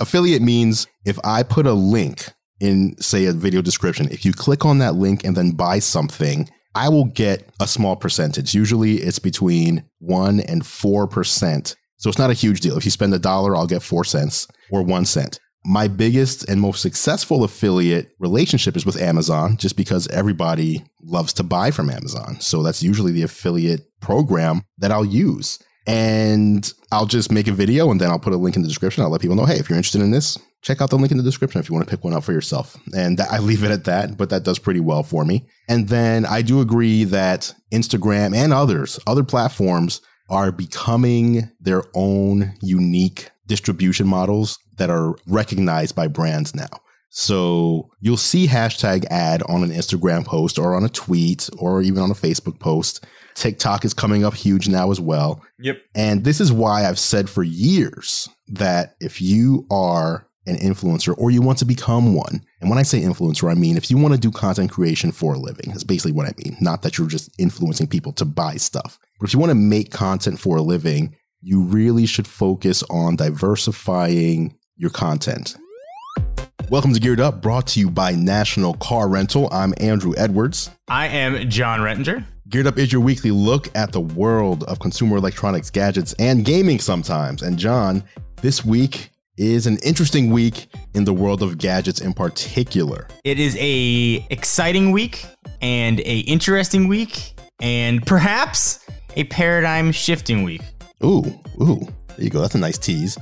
Affiliate means if I put a link in, say, a video description, if you click on that link and then buy something, I will get a small percentage. Usually it's between 1 and 4%. So it's not a huge deal. If you spend a dollar, I'll get 4 cents or 1 cent. My biggest and most successful affiliate relationship is with Amazon, just because everybody loves to buy from Amazon. So that's usually the affiliate program that I'll use. And I'll just make a video and then I'll put a link in the description. I'll let people know, hey, if you're interested in this, check out the link in the description if you want to pick one up for yourself. And I leave it at that, but that does pretty well for me. And then I do agree that Instagram and others, other platforms, are becoming their own unique distribution models that are recognized by brands now. So you'll see hashtag ad on an Instagram post or on a tweet or even on a Facebook post. TikTok is coming up huge now as well. Yep. And this is why I've said for years that if you are an influencer or you want to become one, and when I say influencer, I mean if you want to do content creation for a living, that's basically what I mean. Not that you're just influencing people to buy stuff, but if you want to make content for a living, you really should focus on diversifying your content. Welcome to Geared Up, brought to you by National Car Rental. I'm Andrew Edwards. I am John Rettinger. Geared Up is your weekly look at the world of consumer electronics, gadgets, and gaming sometimes. And John, this week is an interesting week in the world of gadgets in particular. It is a exciting week and a interesting week and perhaps a paradigm shifting week. Ooh, ooh. There you go. That's a nice tease.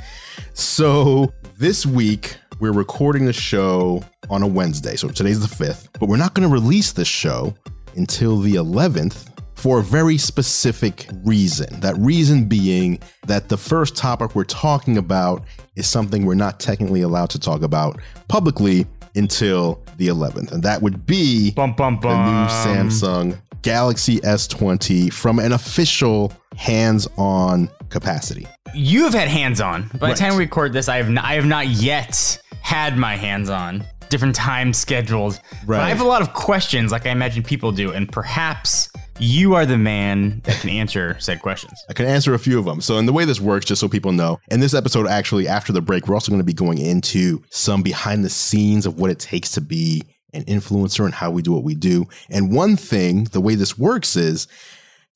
So this week we're recording the show on a Wednesday. So today's the 5th, but we're not going to release this show until the 11th for a very specific reason. That reason being that the first topic we're talking about is something we're not technically allowed to talk about publicly until the 11th. And that would be bum, bum, bum. the new Samsung Galaxy S20 from an official hands on capacity. You have had hands on. By right. the time we record this, I have not, I have not yet had my hands on. Different time scheduled. Right. But I have a lot of questions, like I imagine people do, and perhaps you are the man that can answer said questions. I can answer a few of them. So, in the way this works, just so people know, in this episode, actually, after the break, we're also going to be going into some behind the scenes of what it takes to be an influencer and how we do what we do. And one thing, the way this works is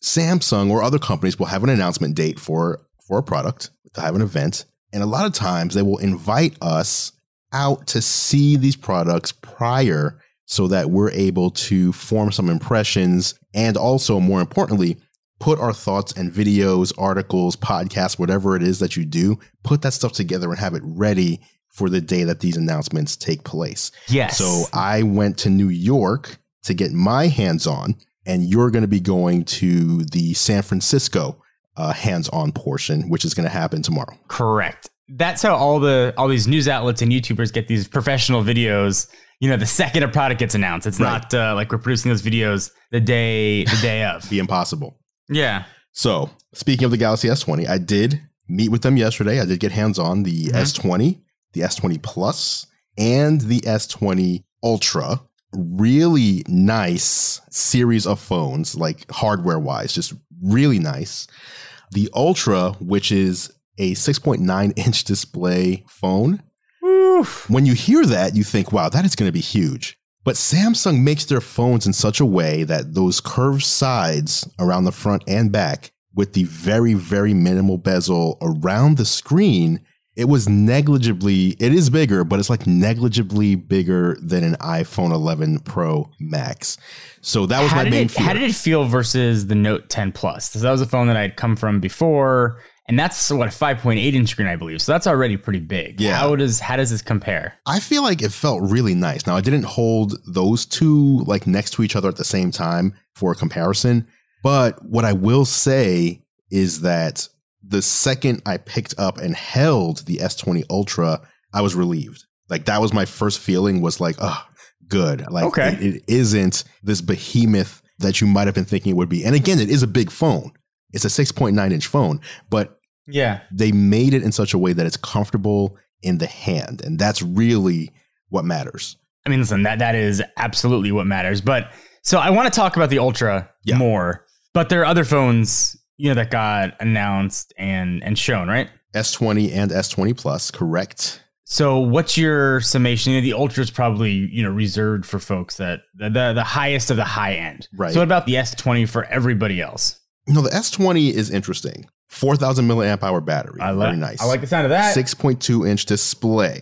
Samsung or other companies will have an announcement date for for a product, to have an event, and a lot of times they will invite us out to see these products prior so that we're able to form some impressions and also more importantly put our thoughts and videos, articles, podcasts, whatever it is that you do, put that stuff together and have it ready for the day that these announcements take place. Yes. So I went to New York to get my hands on, and you're going to be going to the San Francisco uh, hands on portion, which is going to happen tomorrow. Correct. That's how all the all these news outlets and YouTubers get these professional videos. You know, the second a product gets announced, it's right. not uh, like we're producing those videos the day the day of. the impossible. Yeah. So speaking of the Galaxy S20, I did meet with them yesterday. I did get hands on the mm-hmm. S20 the S20 Plus, and the S20 Ultra. Really nice series of phones, like hardware wise, just really nice. The Ultra, which is a 6.9 inch display phone. Oof. When you hear that, you think, wow, that is going to be huge. But Samsung makes their phones in such a way that those curved sides around the front and back, with the very, very minimal bezel around the screen, it was negligibly it is bigger but it's like negligibly bigger than an iphone 11 pro max so that was how my main it, fear. how did it feel versus the note 10 plus so that was a phone that i'd come from before and that's what a 5.8 inch screen i believe so that's already pretty big yeah how does how does this compare i feel like it felt really nice now i didn't hold those two like next to each other at the same time for a comparison but what i will say is that the second I picked up and held the S20 Ultra, I was relieved. Like that was my first feeling was like, oh, good. Like okay. it, it isn't this behemoth that you might have been thinking it would be. And again, it is a big phone. It's a 6.9 inch phone, but yeah, they made it in such a way that it's comfortable in the hand. And that's really what matters. I mean, listen, that that is absolutely what matters. But so I want to talk about the Ultra yeah. more. But there are other phones you know, that got announced and and shown, right? S20 and S20 Plus, correct. So what's your summation? You know, the ultra is probably you know reserved for folks that the, the the highest of the high end. Right. So what about the S20 for everybody else? You know, the S20 is interesting. 4000 milliamp hour battery. I like Very nice. I like the sound of that. 6.2 inch display.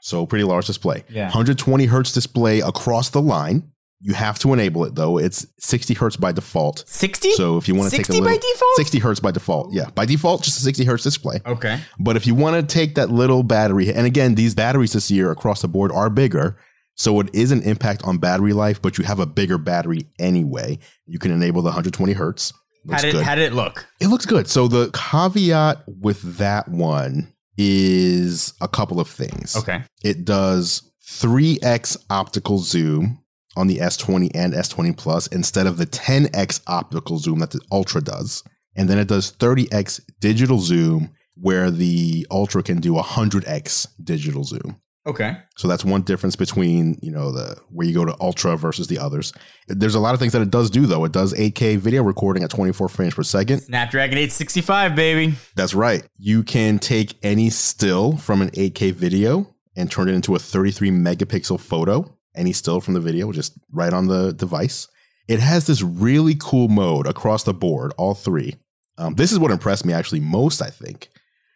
So pretty large display. Yeah. 120 hertz display across the line. You have to enable it though. It's 60 hertz by default. 60? So if you want to take a 60 little, by default? 60 hertz by default. Yeah, by default, just a 60 hertz display. Okay. But if you want to take that little battery, and again, these batteries this year across the board are bigger. So it is an impact on battery life, but you have a bigger battery anyway. You can enable the 120 hertz. Looks How did good. how did it look? It looks good. So the caveat with that one is a couple of things. Okay. It does 3x optical zoom on the S20 and S20 Plus instead of the 10x optical zoom that the Ultra does. And then it does 30x digital zoom where the Ultra can do 100x digital zoom. Okay. So that's one difference between, you know, the where you go to ultra versus the others. There's a lot of things that it does do though. It does 8K video recording at 24 frames per second. Snapdragon 865, baby. That's right. You can take any still from an 8K video and turn it into a 33 megapixel photo. Any still from the video, just right on the device. It has this really cool mode across the board, all three. Um, this is what impressed me actually most, I think.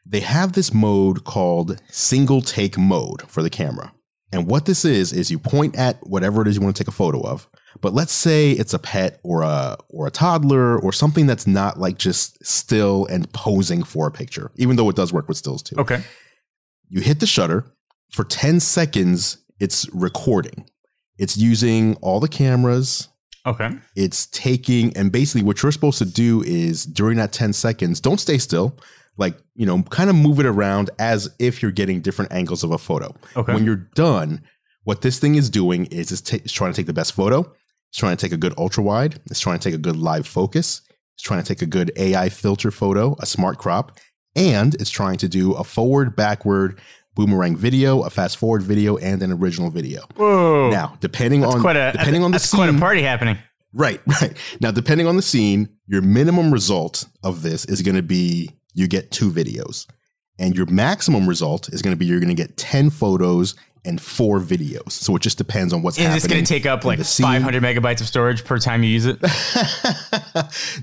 They have this mode called single take mode for the camera. And what this is is you point at whatever it is you want to take a photo of. But let's say it's a pet or a or a toddler or something that's not like just still and posing for a picture, even though it does work with stills too. Okay. You hit the shutter for 10 seconds, it's recording. It's using all the cameras, Okay. it's taking and basically what you're supposed to do is during that 10 seconds don't stay still like you know kind of move it around as if you're getting different angles of a photo Okay. when you're done what this thing is doing is it's, ta- it's trying to take the best photo it's trying to take a good ultra wide it's trying to take a good live focus it's trying to take a good ai filter photo a smart crop and it's trying to do a forward backward boomerang video a fast forward video and an original video Whoa. now depending that's on quite a depending on the that's scene, quite a party happening. Right, right. Now, depending on the scene, your minimum result of this is going to be you get two videos. And your maximum result is going to be you're going to get 10 photos and four videos. So it just depends on what's Is happening. this going to take up like 500 megabytes of storage per time you use it?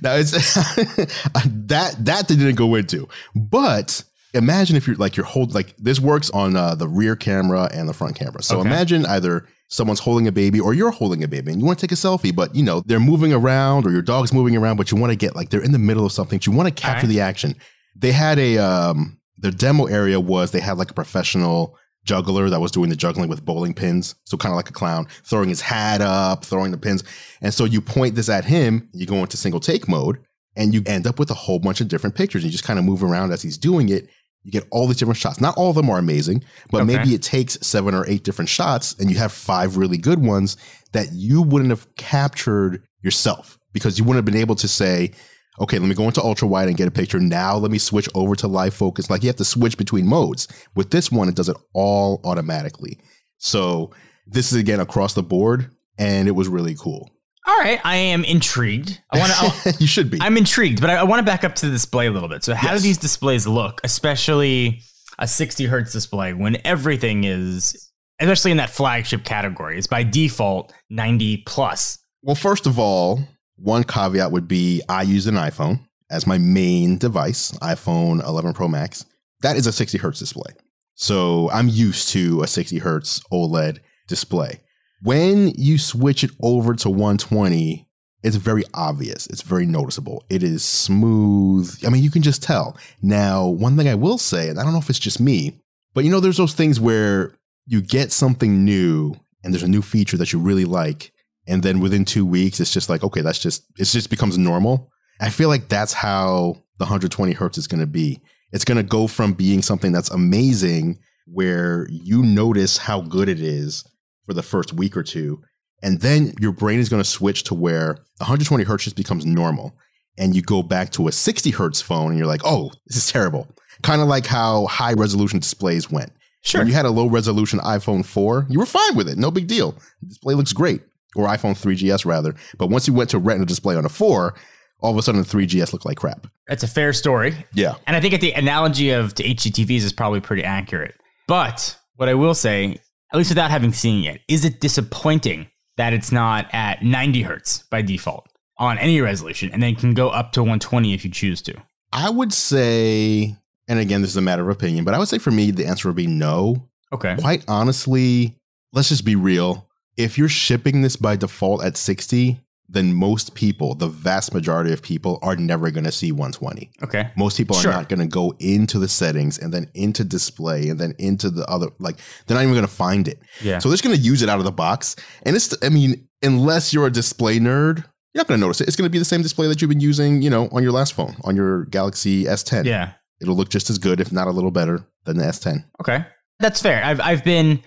now it's that that they didn't go into. But imagine if you're like you're holding like this works on uh, the rear camera and the front camera. So Okay. imagine either someone's holding a baby or you're holding a baby and you want to take a selfie, but you know they're moving around or your dog's moving around, but you want to get like they're in the middle of something. So you want to capture Alright. the action. They had a um the demo area was they had like a professional juggler that was doing the juggling with bowling pins. So kind of like a clown, throwing his hat up, throwing the pins. And so you point this at him, you go into single take mode, and you end up with a whole bunch of different pictures. You just kind of move around as he's doing it. You get all these different shots. Not all of them are amazing, but Okay. maybe it takes seven or eight different shots, and you have five really good ones that you wouldn't have captured yourself because you wouldn't have been able to say, okay, let me go into ultra wide and get a picture. Now let me switch over to live focus. Like you have to switch between modes. With this one, it does it all automatically. So this is again across the board, and it was really cool. All right, I am intrigued. I want to. you should be. I'm intrigued, but I, I want to back up to the display a little bit. So, how Yes. do these displays look, especially a 60 hertz display, when everything is, especially in that flagship category, is by default 90 plus? Well, first of all, one caveat would be I use an iPhone as my main device, iPhone 11 Pro Max. That is a 60 hertz display. So I'm used to a 60 hertz OLED display. When you switch it over to 120, it's very obvious. It's very noticeable. It is smooth. I mean, you can just tell. Now, one thing I will say, and I don't know if it's just me, but you know, there's those things where you get something new and there's a new feature that you really like and then within two weeks it's just like okay that's just it just becomes normal i feel like that's how the 120 hertz is going to be it's going to go from being something that's amazing where you notice how good it is for the first week or two and then your brain is going to switch to where 120 hertz just becomes normal and you go back to a 60 hertz phone and you're like oh this is terrible kind of like how high resolution displays went Sure. when you had a low resolution iPhone 4, you were fine with it. No big deal. The display looks great. Or iPhone 3GS rather. But once you went to retina display on a 4, all of a sudden the 3GS looked like crap. That's a fair story. Yeah. And I think at the analogy of to HDTVs is probably pretty accurate. But What I will say, at least without having seen it, is it disappointing that it's not at 90 hertz by default on any resolution and then can go up to 120 if you choose to? I would say, and again, this is a matter of opinion, but I would say for me, the answer would be no. Okay. Quite honestly, let's just be real. If you're shipping this by default at 60, then most people, the vast majority of people, are never going to see 120. Okay. Most people Sure. are not going to go into the settings and then into display and then into the other, like, they're not even going to find it. Yeah. So they're just going to use it out of the box. And it's, I mean, unless you're a display nerd, you're not going to notice it. It's going to be the same display that you've been using, you know, on your last phone, on your Galaxy S10. yeah. It'll look just as good, if not a little better, than the S10. Okay. That's fair. I've I've been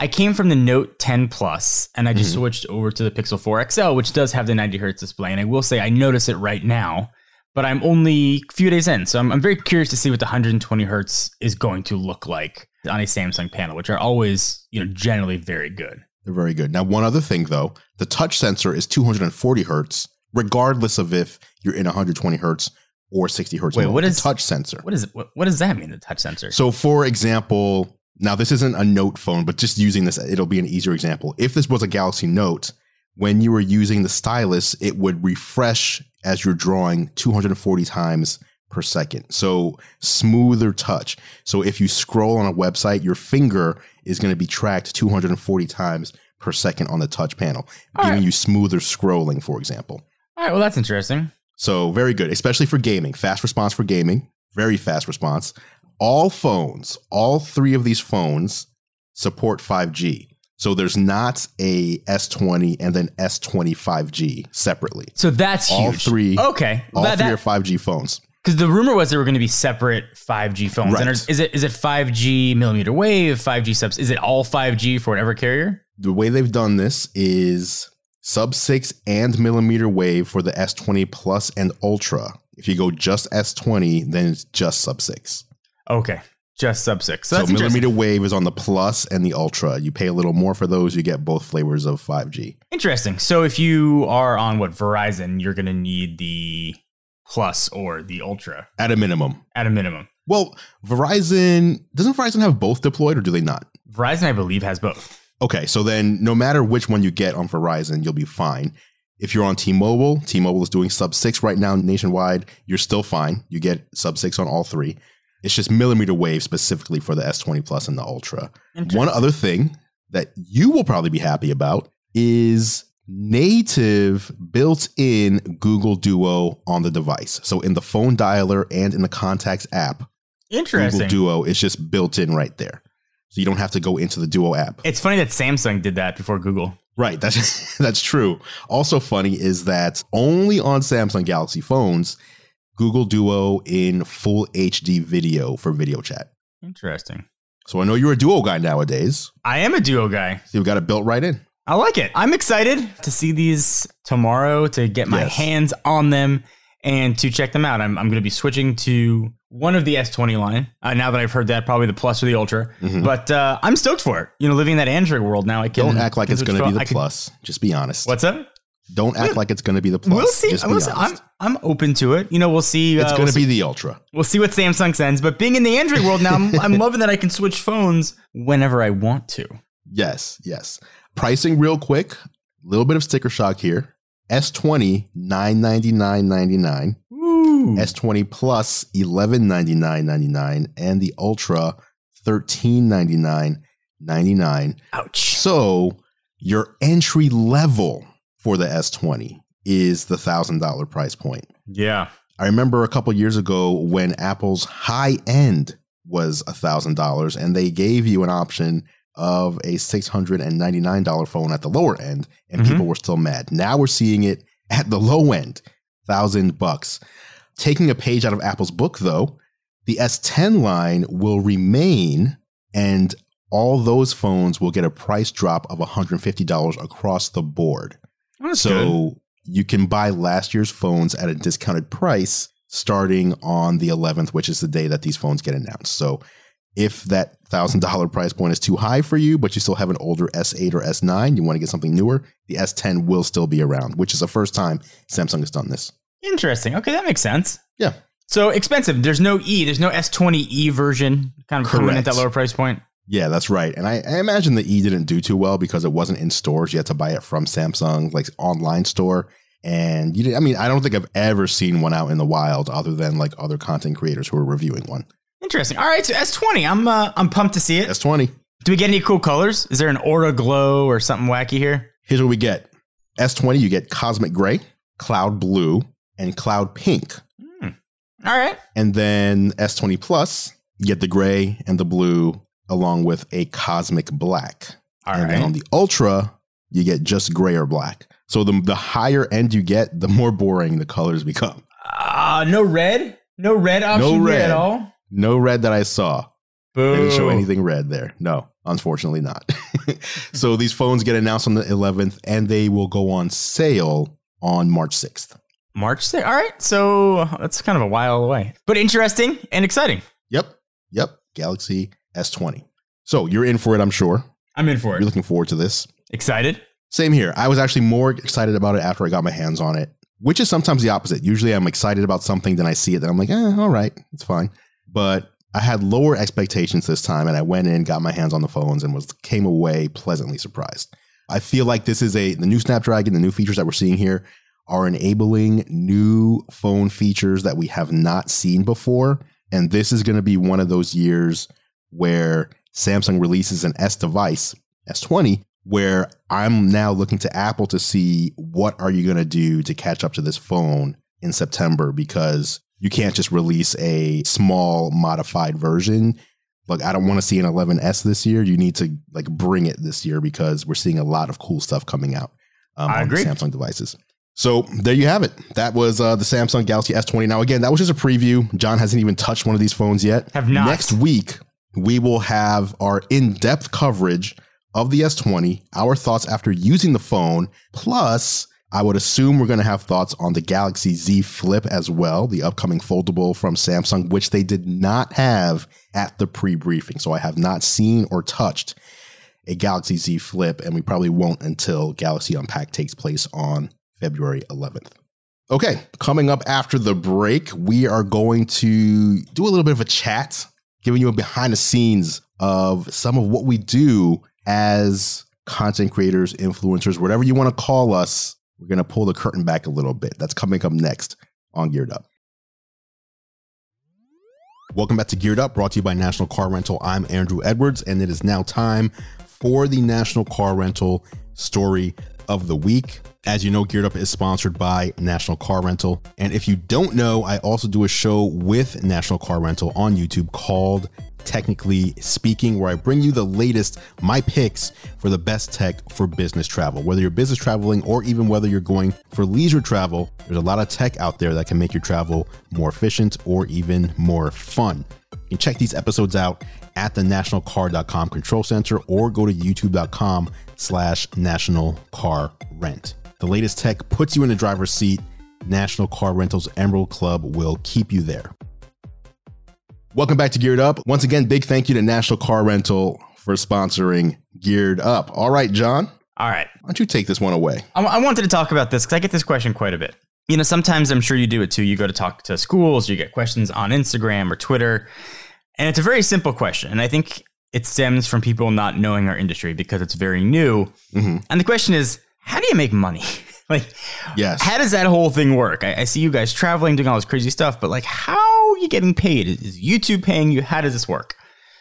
I came from the Note 10 Plus and I just Mhm. switched over to the Pixel 4 XL, which does have the 90 hertz display. And I will say I notice it right now, but I'm only a few days in. So I'm, I'm very curious to see what the 120 hertz is going to look like on a Samsung panel, which are always, you know, generally very good. They're very good. Now, one other thing though, the touch sensor is 240 hertz, regardless of if you're in 120 hertz or 60 hertz. Wait, mode. what The touch sensor? What is? What, what does that mean, the touch sensor? So, for example, now this isn't a Note phone, but just using this, it'll be an easier example. If this was a Galaxy Note, when you were using the stylus, it would refresh as you're drawing 240 times per second. So, smoother touch. So, if you scroll on a website, your finger is going to be tracked 240 times per second on the touch panel, All giving right. you smoother scrolling, for example. All right, well, that's interesting. So very good, especially for gaming. Fast response for gaming, very fast response. All phones, all three of these phones support 5G. So there's not a S20 and then S20 5G separately. So that's All huge. three- Okay. All That- three that- are 5G phones. Because the rumor was there were going to be separate 5G phones. And Right. are- is it is it 5G millimeter wave, 5G subs? Is it all 5G for whatever carrier? The way they've done this is sub 6 and millimeter wave for the S20 Plus and Ultra. If you go just S20, then it's just sub 6. Okay, just sub six. So, So, millimeter wave is on the Plus and the Ultra. You pay a little more for those, you get both flavors of 5G. Interesting. So if you are on what Verizon, you're going to need the Plus or the Ultra At a minimum. at a minimum. Well, Verizon doesn't Verizon have both deployed or do they not? Verizon, I believe, has both. Okay, so then no matter which one you get on Verizon, you'll be fine. If you're on T-Mobile, T-Mobile is doing sub 6 right now nationwide, you're still fine. You get sub 6 on all three. It's just millimeter wave specifically for the S20 Plus and the Ultra. One other thing that you will probably be happy about is native built-in Google Duo on the device. So in the phone dialer and in the contacts app, Interesting. Google Duo is just built in right there. So you don't have to go into the Duo app. It's funny that Samsung did that before Google. Right, that's that's true. Also funny is that only on Samsung Galaxy phones, Google Duo in full HD video for video chat. Interesting. So I know you're a Duo guy nowadays. I am a Duo guy. So you've got it built right in. I like it. I'm excited to see these tomorrow to get my Yes. hands on them and to check them out. I'm, I'm going to be switching to one of the S20 line uh, now that I've heard that, probably the Plus or the Ultra. Mhm. But uh, I'm stoked for it. You know, living in that Android world now, I can Don't act like it's going to be the I can- plus. Just be honest. What's up? Don't act like it's going to be the plus. we'll see. We'll see. I'm. I'm open to it. You know, we'll see. it's uh, going we'll to see- be the Ultra. We'll see what Samsung sends. But being in the Android world now, I'm, I'm loving that I can switch phones whenever I want to. Yes, yes. Pricing real quick. A little bit of sticker shock here. S20 999.99. Ooh. S20 Plus 1199.99 and the Ultra 1399.99. Ouch. So your entry level for the S20 is the $1000 price point. Yeah. I remember a couple years ago when Apple's high end was $1000 and they gave you an option of a $699 phone at the lower end and Mhm. people were still mad. Now we're seeing it at the low end, 1000 bucks. Taking a page out of Apple's book though, the S10 line will remain and all those phones will get a price drop of $150 across the board. That's so good. you can buy last year's phones at a discounted price starting on the 11th, which is the day that these phones get announced. So if that $1,000 price point is too high for you, but you still have an older S8 or S9, you want to get something newer, the S10 will still be around, which is the first time Samsung has done this. Interesting. Okay, that makes sense. Yeah. So expensive. There's no E. There's no S20e version kind of coming in at that lower price point. Yeah, that's right. And I, I, imagine the E didn't do too well because it wasn't in stores. You had to buy it from Samsung, like online store. And you did, I mean, I don't think I've ever seen one out in the wild other than like other content creators who are reviewing one. Interesting. All right, so S20. I'm uh, I'm pumped to see it. S20. Do we get any cool colors? Is there an aura glow or something wacky here? Here's what we get. S20, you get cosmic gray, cloud blue, and cloud pink. Hmm. All right. And then S20 Plus, you get the gray and the blue along with a cosmic black. All and right. then on the Ultra, you get just gray or black. So the the higher end you get, the more boring the colors become. Uh, no red? No red option no red. at all? No red that I saw. Boo. Didn't show anything red there. No, unfortunately not. so these phones get announced on the 11th and they will go on sale on March 6th. March 6th. All right. So that's kind of a while away, but interesting and exciting. Yep. Yep. Galaxy S20. So you're in for it, I'm sure. I'm in for it. You're looking forward to this. Excited? Same here. I was actually more excited about it after I got my hands on it, which is sometimes the opposite. Usually I'm excited about something, then I see it, then I'm like, eh, all right, it's fine. But I had lower expectations this time and I went in, got my hands on the phones and was came away pleasantly surprised. I feel like this is a the new Snapdragon, the new features that we're seeing here are enabling new phone features that we have not seen before. And this is going to be one of those years where Samsung releases an S device, S20, where I'm now looking to Apple to see what are you going to do to catch up to this phone in September because you can't just release a small modified version. Like I don't want to see an 11s this year. You need to like bring it this year because we're seeing a lot of cool stuff coming out um, on agree. Samsung devices. So there you have it. That was uh, the Samsung Galaxy S20. Now again, that was just a preview. John hasn't even touched one of these phones yet. Have not. Next week we will have our in-depth coverage of the S20, our thoughts after using the phone, plus I would assume we're going to have thoughts on the Galaxy Z Flip as well, the upcoming foldable from Samsung, which they did not have at the pre briefing. So I have not seen or touched a Galaxy Z Flip, and we probably won't until Galaxy Unpacked takes place on February 11th. Okay, coming up after the break, we are going to do a little bit of a chat, giving you a behind the scenes of some of what we do as content creators, influencers, whatever you want to call us we're going to pull the curtain back a little bit. That's coming up next on Geared Up. Welcome back to Geared Up, brought to you by National Car Rental. I'm Andrew Edwards, and it is now time for the National Car Rental story of the week. As you know, Geared Up is sponsored by National Car Rental. And if you don't know, I also do a show with National Car Rental on YouTube called technically speaking, where I bring you the latest, my picks for the best tech for business travel. Whether you're business traveling or even whether you're going for leisure travel, there's a lot of tech out there that can make your travel more efficient or even more fun. You can check these episodes out at the nationalcar.com control center or go to youtube.com slash national car rent. The latest tech puts you in the driver's seat. National Car Rentals Emerald Club will keep you there. Welcome back to Geared Up. Once again, big thank you to National Car Rental for sponsoring Geared Up. All right, John. All right. Why don't you take this one away? I, I wanted to talk about this because I get this question quite a bit. You know, sometimes I'm sure you do it too. You go to talk to schools, you get questions on Instagram or Twitter, and it's a very simple question. And I think it stems from people not knowing our industry because it's very new. Mm-hmm. And the question is, how do you make money? like, yes. how does that whole thing work? I, I, see you guys traveling, doing all this crazy stuff, but like, how are you getting paid? Is YouTube paying you? How does this work?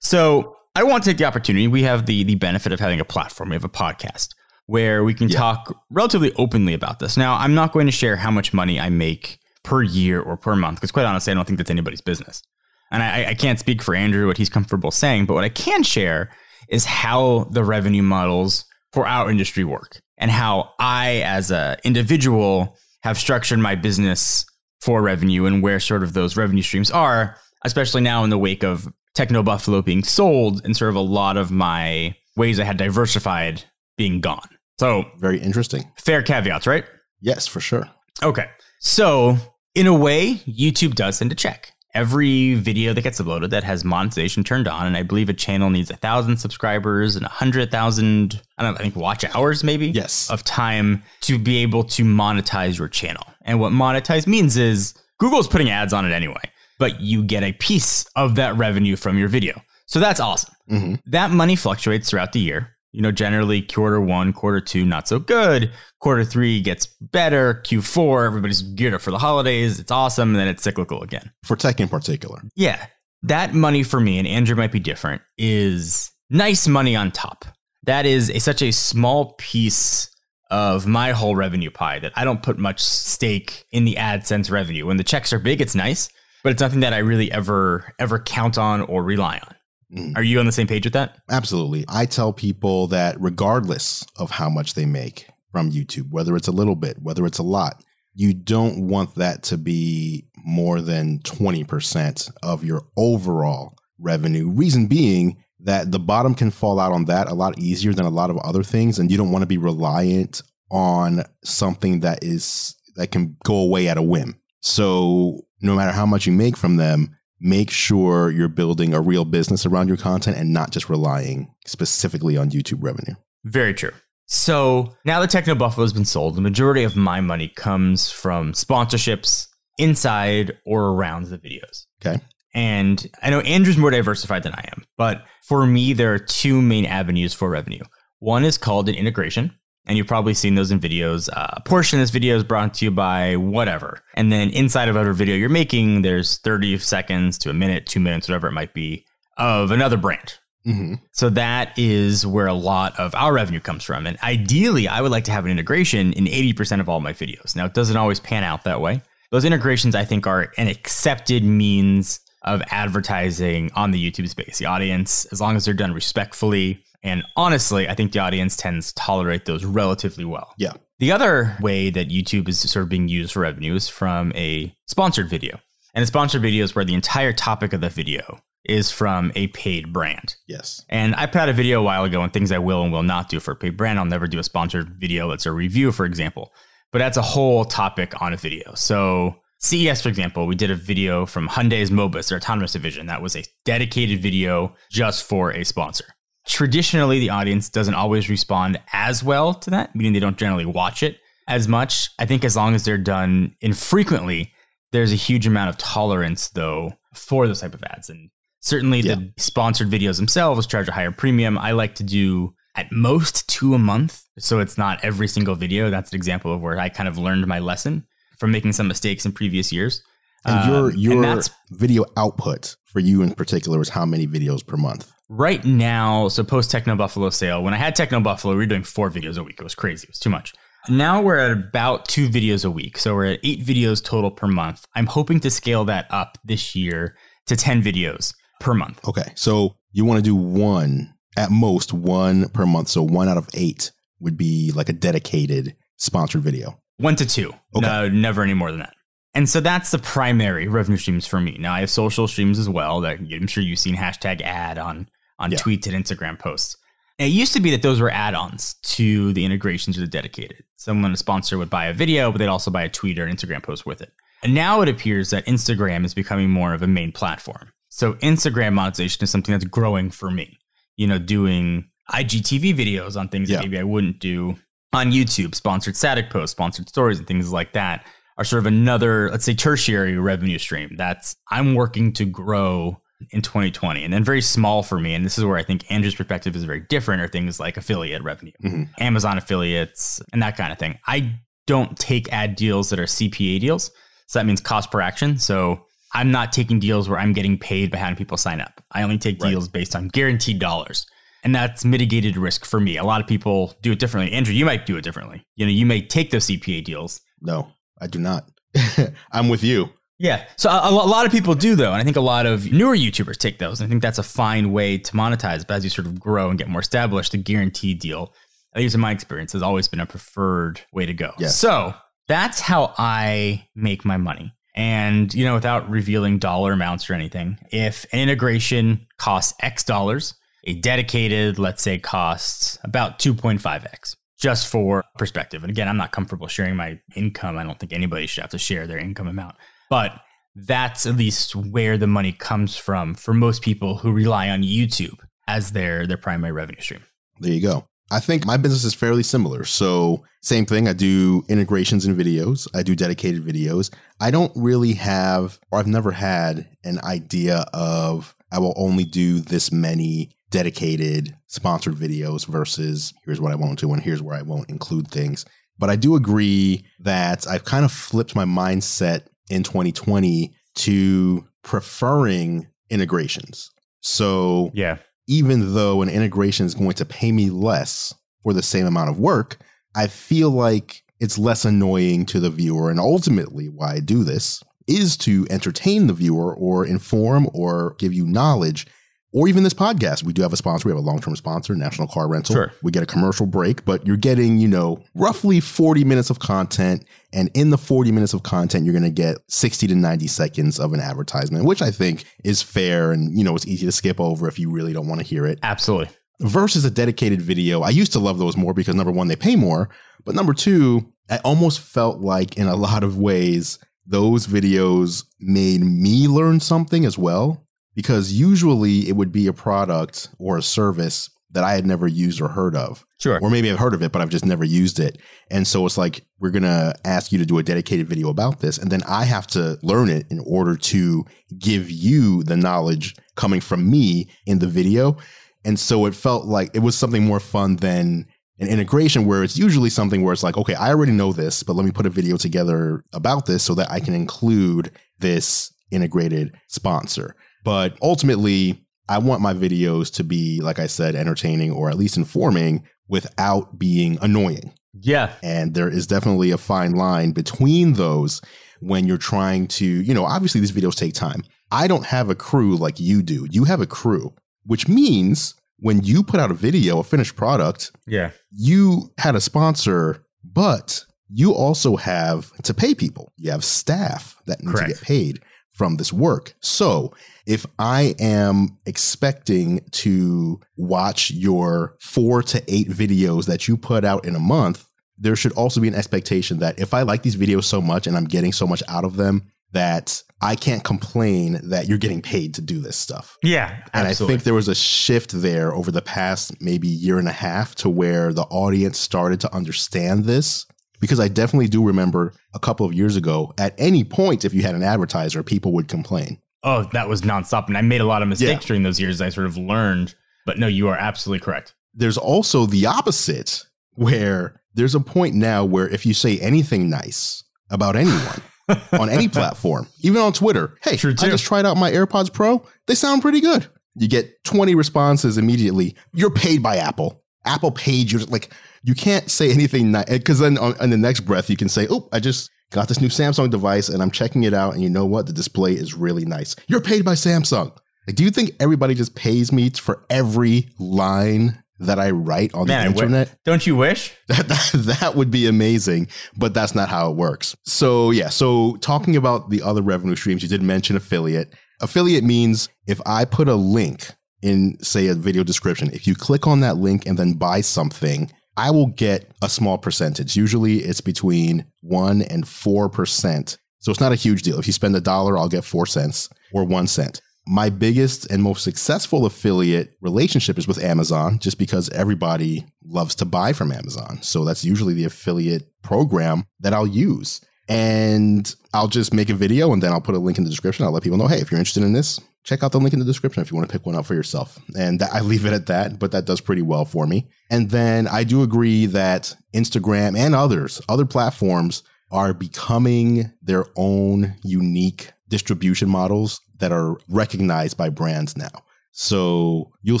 So I want to take the opportunity. We have the the benefit of having a platform. We have a podcast where we can yeah. talk relatively openly about this. Now, I'm not going to share how much money I make per year or per month because, quite honestly, I don't think that's anybody's business. And I, I can't speak for Andrew what he's comfortable saying, but what I can share is how the revenue models for our industry work and how I, as an individual, have structured my business for revenue and where sort of those revenue streams are, especially now in the wake of Techno Buffalo being sold and sort of a lot of my ways I had diversified being gone. So, very interesting. Fair caveats, right? Yes, for sure. Okay. So, in a way, YouTube does send a check every video that gets uploaded that has monetization turned on, and I believe a channel needs a thousand subscribers and a hundred thousand, I don't know, I think watch hours maybe, yes, of time to be able to monetize your channel. And what monetize means is Google's putting ads on it anyway, but you get a piece of that revenue from your video. So that's awesome. Mm-hmm. That money fluctuates throughout the year. You know, generally quarter one, quarter two, not so good. Quarter three gets better. Q4, everybody's geared up for the holidays. It's awesome. And then it's cyclical again. For tech in particular. Yeah. That money for me, and Andrew might be different, is nice money on top. That is a, such a small piece of my whole revenue pie that I don't put much stake in the AdSense revenue. When the checks are big, it's nice, but it's nothing that I really ever ever count on or rely on. Mm. Are you on the same page with that? Absolutely. I tell people that regardless of how much they make from YouTube, whether it's a little bit, whether it's a lot, you don't want that to be more than 20% of your overall revenue. Reason being that the bottom can fall out on that a lot easier than a lot of other things. And you don't want to be reliant on something that is that can go away at a whim. So no matter how much you make from them, make sure you're building a real business around your content and not just relying specifically on YouTube revenue. Very true. So now the Techno Buffalo has been sold, the majority of my money comes from sponsorships inside or around the videos. Okay. And I know Andrew's more diversified than I am, but for me, there are two main avenues for revenue. One is called an integration, and you've probably seen those in videos. Uh, a portion of this video is brought to you by whatever. And then inside of every video you're making, there's 30 seconds to a minute, two minutes, whatever it might be, of another brand. Mm-hmm. So that is where a lot of our revenue comes from. And ideally, I would like to have an integration in 80% of all my videos. Now, it doesn't always pan out that way. Those integrations, I think, are an accepted means of advertising on the YouTube space. The audience, as long as they're done respectfully, and honestly, I think the audience tends to tolerate those relatively well. Yeah. The other way that YouTube is sort of being used for revenue is from a sponsored video. And a sponsored video is where the entire topic of the video is from a paid brand. Yes. And I put out a video a while ago on things I will and will not do for a paid brand. I'll never do a sponsored video that's a review, for example. But that's a whole topic on a video. So CES, for example, we did a video from Hyundai's Mobis, their autonomous division. That was a dedicated video just for a sponsor. Traditionally, the audience doesn't always respond as well to that, meaning they don't generally watch it as much. I think as long as they're done infrequently, there's a huge amount of tolerance, though, for those type of ads. And certainly yeah. the sponsored videos themselves charge a higher premium. I like to do at most two a month. So it's not every single video. That's an example of where I kind of learned my lesson from making some mistakes in previous years. And your um, your and video output for you in particular is how many videos per month? Right now, so post Techno Buffalo sale, when I had Techno Buffalo, we were doing four videos a week. It was crazy. It was too much. Now we're at about two videos a week. So we're at eight videos total per month. I'm hoping to scale that up this year to 10 videos per month. Okay. So you want to do one, at most one per month. So one out of eight would be like a dedicated sponsored video. One to two. Okay. No, never any more than that. And so that's the primary revenue streams for me. Now I have social streams as well that I'm sure you've seen hashtag ad on on yeah. tweets and Instagram posts. And it used to be that those were add-ons to the integrations or the dedicated. Someone, a sponsor, would buy a video, but they'd also buy a tweet or an Instagram post with it. And now it appears that Instagram is becoming more of a main platform. So Instagram monetization is something that's growing for me. You know, doing IGTV videos on things yeah. that maybe I wouldn't do on YouTube, sponsored static posts, sponsored stories, and things like that are sort of another, let's say, tertiary revenue stream. That's I'm working to grow in 2020 and then very small for me and this is where i think andrew's perspective is very different are things like affiliate revenue mm-hmm. amazon affiliates and that kind of thing. I don't take ad deals that are cpa deals so that means cost per action so i'm not taking deals where i'm getting paid by having people sign up. I only take right. deals based on guaranteed dollars and that's mitigated risk for me. A lot of people do it differently. Andrew you might do it differently. You know you may take those cpa deals. No i do not. I'm with you yeah. So a, a, lot of people do though, and I think a lot of newer YouTubers take those. And I think that's a fine way to monetize. But as you sort of grow and get more established, the guaranteed deal, at least in my experience, has always been a preferred way to go. Yeah. So that's how I make my money. And you know, without revealing dollar amounts or anything, if an integration costs X dollars, a dedicated, let's say, costs about 2.5x just for perspective. And again, I'm not comfortable sharing my income. I don't think anybody should have to share their income amount. But that's at least where the money comes from for most people who rely on YouTube as their their primary revenue stream. There you go. I think my business is fairly similar. So, same thing. I do integrations in videos. I do dedicated videos. I don't really have, or I've never had an idea of I will only do this many dedicated sponsored videos versus here's what I won't do and here's where I won't include things. But I do agree that I've kind of flipped my mindset in 2020 to preferring integrations. So, yeah, even though an integration is going to pay me less for the same amount of work, I feel like it's less annoying to the viewer. And ultimately, why I do this is to entertain the viewer or inform or give you knowledge or even this podcast. We do have a sponsor. We have a long term sponsor, National Car Rental. Sure. We get a commercial break, but you're getting, you know, roughly 40 minutes of content. And in the 40 minutes of content, you're going to get 60 to 90 seconds of an advertisement, which I think is fair. And, you know, it's easy to skip over if you really don't want to hear it. Absolutely. Versus a dedicated video. I used to love those more because number one, they pay more. But number two, I almost felt like in a lot of ways, those videos made me learn something as well because usually it would be a product or a service that I had never used or heard of. Sure. Or maybe I've heard of it, but I've just never used it. And so it's like, we're going to ask you to do a dedicated video about this. And then I have to learn it in order to give you the knowledge coming from me in the video. And so it felt like it was something more fun than an integration where it's usually something where it's like, okay, I already know this, but let me put a video together about this so that I can include this integrated sponsor. But ultimately, I want my videos to be, like I said, entertaining or at least informing without being annoying. Yeah. And there is definitely a fine line between those when you're trying to, you know, obviously these videos take time. I don't have a crew like you do. You have a crew, which means when you put out a video, a finished product, yeah, you had a sponsor, but you also have to pay people. You have staff that need Correct. to get paid from this work. So if I am expecting to watch your four to eight videos that you put out in a month, there should also be an expectation that if I like these videos so much and I'm getting so much out of them, that I can't complain that you're getting paid to do this stuff. Yeah. And absolutely. I think there was a shift there over the past maybe year and a half to where the audience started to understand this. Because I definitely do remember a couple of years ago, at any point, if you had an advertiser, people would complain. Oh, that was nonstop. And I made a lot of mistakes Yeah. during those years. I sort of learned. But no, you are absolutely correct. There's also the opposite, where there's a point now where if you say anything nice about anyone on any platform, even on Twitter, hey, True, I too. just tried out my AirPods Pro. They sound pretty good. You get 20 responses immediately. You're paid by Apple. Apple paid you. Like, you can't say anything because then uh, on, on the next breath, you can say, oh, I just got this new Samsung device and I'm checking it out. And you know what? The display is really nice. You're paid by Samsung. Like, do you think everybody just pays me for every line that I write on Man, the internet? Don't you wish? That, that that would be amazing, but that's not how it works. So yeah, so talking about the other revenue streams, you did mention affiliate. Affiliate means if I put a link in say a video description, if you click on that link and then buy something, I will get a small percentage. Usually it's between 1 and 4%. So it's not a huge deal. If you spend a dollar, I'll get 4 cents or 1 cent. My biggest and most successful affiliate relationship is with Amazon, just because everybody loves to buy from Amazon. So that's usually the affiliate program that I'll use. And I'll just make a video and then I'll put a link in the description. I'll let people know, hey, if you're interested in this, check out the link in the description if you want to pick one up for yourself. And that, I leave it at that, but that does pretty well for me. And then I do agree that Instagram and others, other platforms, are becoming their own unique distribution models that are recognized by brands now. So you'll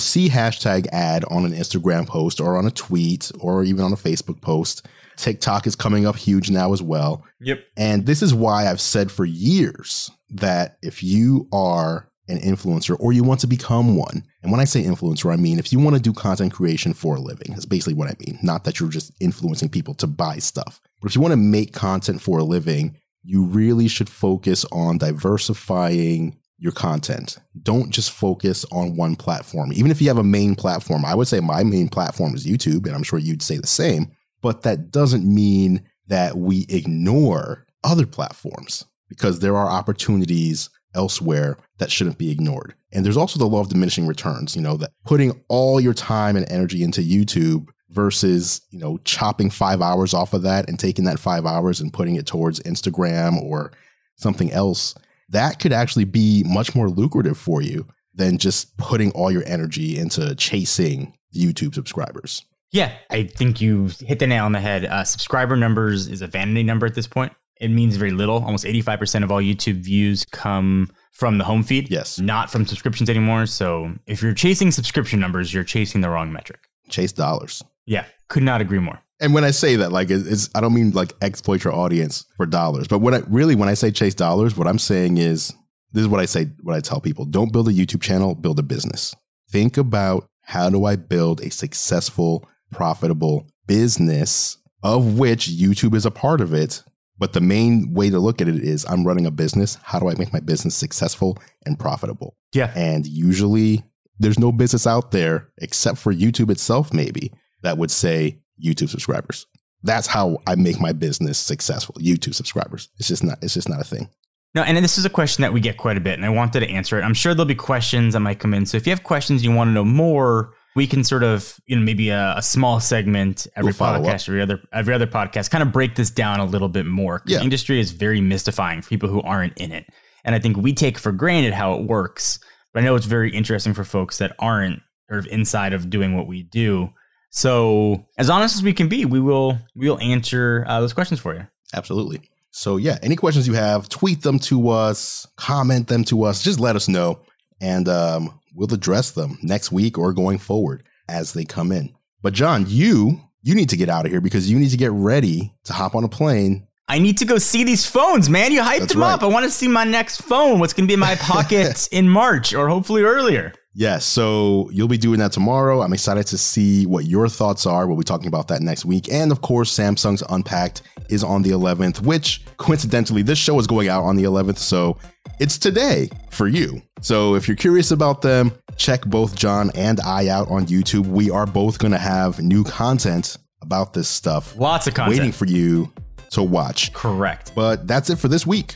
see hashtag ad on an Instagram post or on a tweet or even on a Facebook post. TikTok is coming up huge now as well. Yep. And this is why I've said for years that if you are an influencer or you want to become one, and when I say influencer, I mean if you want to do content creation for a living, that's basically what I mean. Not that you're just influencing people to buy stuff, but if you want to make content for a living, you really should focus on diversifying your content. Don't just focus on one platform. Even if you have a main platform, I would say my main platform is YouTube, and I'm sure you'd say the same. But that doesn't mean that we ignore other platforms because there are opportunities elsewhere that shouldn't be ignored. And there's also the law of diminishing returns, you know, that putting all your time and energy into YouTube versus, you know, chopping five hours off of that and taking that five hours and putting it towards Instagram or something else, that could actually be much more lucrative for you than just putting all your energy into chasing YouTube subscribers. Yeah, I think you hit the nail on the head. Uh, subscriber numbers is a vanity number at this point. It means very little. Almost 85% of all YouTube views come from the home feed. Yes. Not from subscriptions anymore. So if you're chasing subscription numbers, you're chasing the wrong metric. Chase dollars. Yeah, could not agree more. And when I say that, like, it's I don't mean like exploit your audience for dollars, but what I really when I say chase dollars, what I'm saying is this is what I say, what I tell people: don't build a YouTube channel, build a business. Think about how do I build a successful, profitable business of which YouTube is a part of it. But the main way to look at it is I'm running a business. How do I make my business successful and profitable? Yeah. And usually there's no business out there except for YouTube itself, maybe, that would say YouTube subscribers. That's how I make my business successful. YouTube subscribers. It's just not. It's just not a thing. No, and this is a question that we get quite a bit, and I wanted to answer it. I'm sure there'll be questions that might come in. So if you have questions you want to know more, we can sort of, you know, maybe a, a small segment every we'll podcast, every other every other podcast, kind of break this down a little bit more. Yeah. The industry is very mystifying for people who aren't in it, and I think we take for granted how it works. But I know it's very interesting for folks that aren't sort of inside of doing what we do. So, as honest as we can be, we will we will answer uh, those questions for you. Absolutely. So, yeah, any questions you have, tweet them to us, comment them to us, just let us know, and um, we'll address them next week or going forward as they come in. But Jon, you you need to get out of here because you need to get ready to hop on a plane. I need to go see these phones, man. You hyped That's them right. up. I want to see my next phone. What's going to be in my pocket in March or hopefully earlier. Yes, so you'll be doing that tomorrow. I'm excited to see what your thoughts are. We'll be talking about that next week. And of course, Samsung's Unpacked is on the 11th, which coincidentally, this show is going out on the 11th. So it's today for you. So if you're curious about them, check both Jon and I out on YouTube. We are both going to have new content about this stuff. Lots of content. Waiting for you to watch. Correct. But that's it for this week.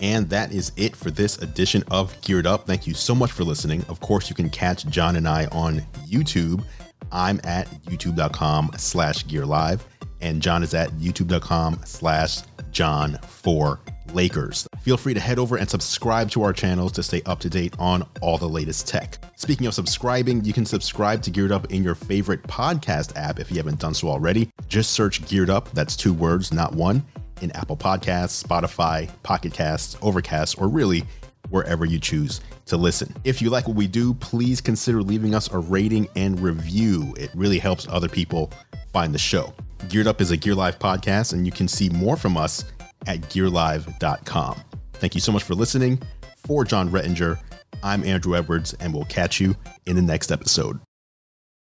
And that is it for this edition of Geared Up. Thank you so much for listening. Of course, you can catch Jon and I on YouTube. I'm at youtube.com slash gear live, and Jon is at youtube.com slash Jon for Lakers. Feel free to head over and subscribe to our channels to stay up to date on all the latest tech. Speaking of subscribing, you can subscribe to Geared Up in your favorite podcast app if you haven't done so already. Just search Geared Up, that's two words, not one in Apple Podcasts, Spotify, Pocket Casts, Overcast, or really wherever you choose to listen. If you like what we do, please consider leaving us a rating and review. It really helps other people find the show. Geared Up is a Gear Live podcast, and you can see more from us at gearlive.com. Thank you so much for listening. For Jon Rettinger, I'm Andru Edwards, and we'll catch you in the next episode.